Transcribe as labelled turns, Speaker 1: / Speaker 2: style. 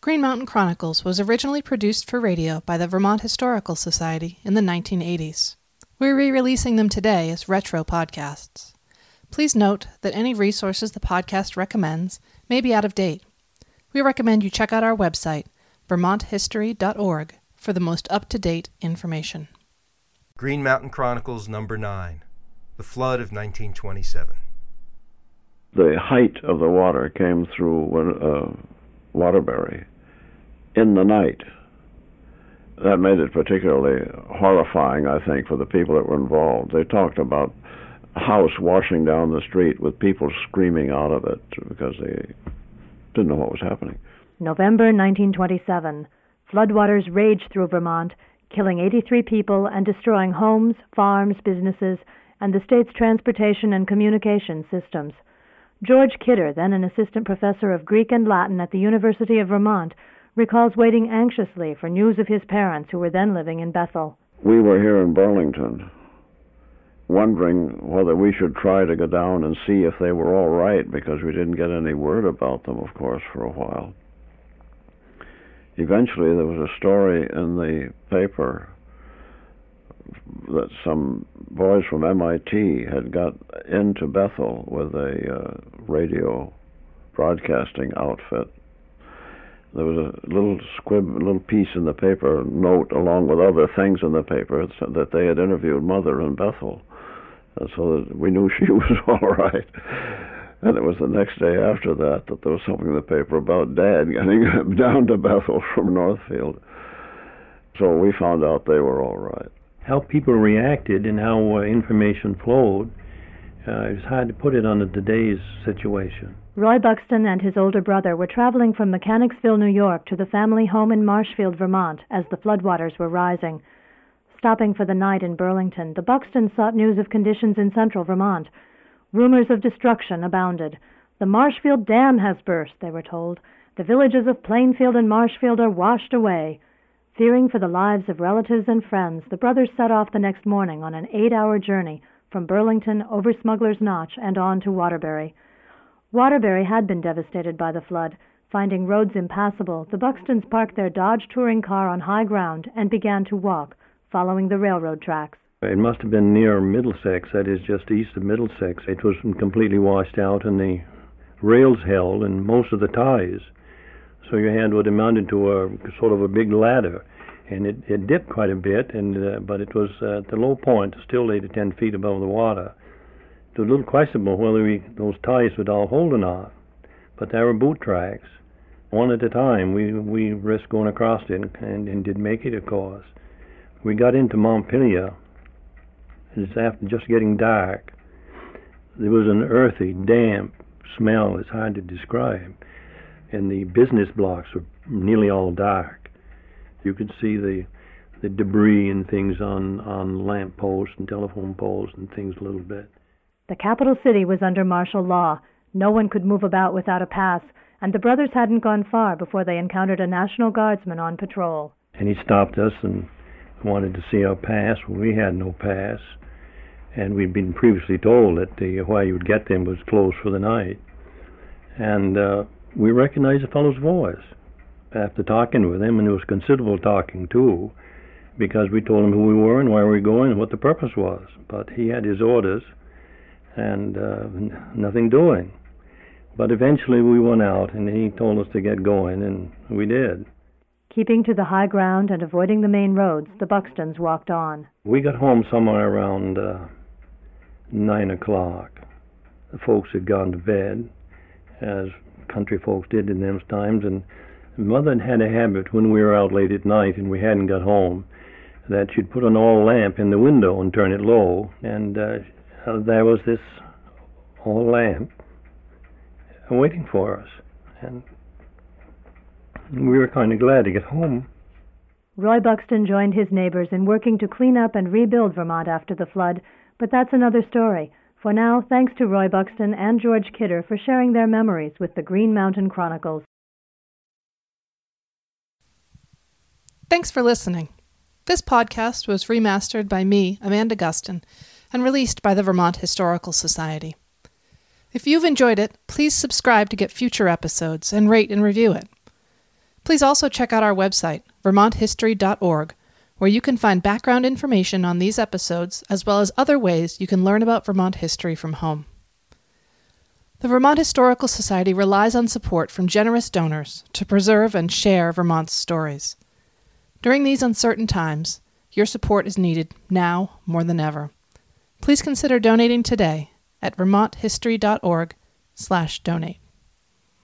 Speaker 1: Green Mountain Chronicles was originally produced for radio by the Vermont Historical Society in the 1980s. We're re releasing them today as retro podcasts. Please note that any resources the podcast recommends may be out of date. We recommend you check out our website, vermonthistory.org, for the most up to date information.
Speaker 2: Green Mountain Chronicles number 9 The Flood of 1927.
Speaker 3: The height of the water came through uh, Waterbury in the night. That made it particularly horrifying, I think, for the people that were involved. They talked about a house washing down the street with people screaming out of it because they didn't know what was happening.
Speaker 4: November 1927. Floodwaters raged through Vermont, killing 83 people and destroying homes, farms, businesses, and the state's transportation and communication systems. George Kidder, then an assistant professor of Greek and Latin at the University of Vermont, recalls waiting anxiously for news of his parents who were then living in Bethel.
Speaker 3: We were here in Burlington, wondering whether we should try to go down and see if they were all right because we didn't get any word about them, of course, for a while. Eventually, there was a story in the paper that some boys from MIT had got into Bethel with a uh, radio broadcasting outfit. There was a little squib, a little piece in the paper, note along with other things in the paper that they had interviewed Mother in Bethel, and so that we knew she was all right. And it was the next day after that that there was something in the paper about Dad getting down to Bethel from Northfield. So we found out they were all right
Speaker 5: how people reacted and how uh, information flowed, uh, it's hard to put it under today's situation.
Speaker 4: Roy Buxton and his older brother were traveling from Mechanicsville, New York to the family home in Marshfield, Vermont, as the floodwaters were rising. Stopping for the night in Burlington, the Buxtons sought news of conditions in central Vermont. Rumors of destruction abounded. The Marshfield Dam has burst, they were told. The villages of Plainfield and Marshfield are washed away. Fearing for the lives of relatives and friends, the brothers set off the next morning on an eight hour journey from Burlington over Smuggler's Notch and on to Waterbury. Waterbury had been devastated by the flood. Finding roads impassable, the Buxtons parked their Dodge touring car on high ground and began to walk, following the railroad tracks.
Speaker 5: It must have been near Middlesex, that is just east of Middlesex. It was completely washed out and the rails held and most of the ties. So your hand would amounted to a sort of a big ladder, and it, it dipped quite a bit, and uh, but it was uh, at the low point, still eight to ten feet above the water. It was a little questionable whether we, those ties would all hold or not, but there were boot tracks. One at a time, we we risked going across it, and, and did make it, of course. We got into Montpelier. It's after just getting dark. There was an earthy, damp smell. It's hard to describe and the business blocks were nearly all dark. You could see the the debris and things on on lamp posts and telephone poles and things a little bit.
Speaker 4: The capital city was under martial law. No one could move about without a pass, and the brothers hadn't gone far before they encountered a National Guardsman on patrol.
Speaker 5: And he stopped us and wanted to see our pass. Well, we had no pass, and we'd been previously told that the where you would get them was closed for the night. And uh, we recognized the fellow's voice after talking with him, and there was considerable talking too, because we told him who we were and where we were going and what the purpose was. But he had his orders, and uh, nothing doing. But eventually we went out, and he told us to get going, and we did.
Speaker 4: Keeping to the high ground and avoiding the main roads, the Buxtons walked on.
Speaker 5: We got home somewhere around uh, nine o'clock. The folks had gone to bed, as country folks did in those times. And mother had a habit when we were out late at night and we hadn't got home that she'd put an oil lamp in the window and turn it low, and uh, there was this oil lamp waiting for us, and we were kind of glad to get home.
Speaker 4: Roy Buxton joined his neighbors in working to clean up and rebuild Vermont after the flood, but that's another story. For now, thanks to Roy Buxton and George Kidder for sharing their memories with the Green Mountain Chronicles.
Speaker 1: Thanks for listening. This podcast was remastered by me, Amanda Gustin, and released by the Vermont Historical Society. If you've enjoyed it, please subscribe to get future episodes and rate and review it. Please also check out our website, vermonthistory.org, where you can find background information on these episodes as well as other ways you can learn about Vermont history from home. The Vermont Historical Society relies on support from generous donors to preserve and share Vermont's stories. During these uncertain times, your support is needed now more than ever. Please consider donating today at vermonthistory.org/donate.